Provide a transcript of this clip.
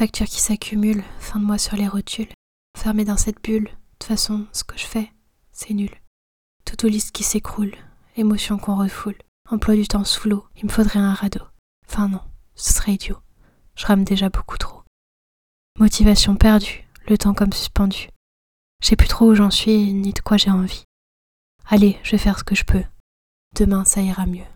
Factures qui s'accumulent, fin de mois sur les rotules. Fermé dans cette bulle, de toute façon, ce que je fais, c'est nul. Tout liste qui s'écroule, émotion qu'on refoule, emploi du temps sous l'eau, il me faudrait un radeau. Enfin non, ce serait idiot. Je rame déjà beaucoup trop. Motivation perdue, le temps comme suspendu. Je sais plus trop où j'en suis ni de quoi j'ai envie. Allez, je vais faire ce que je peux. Demain, ça ira mieux.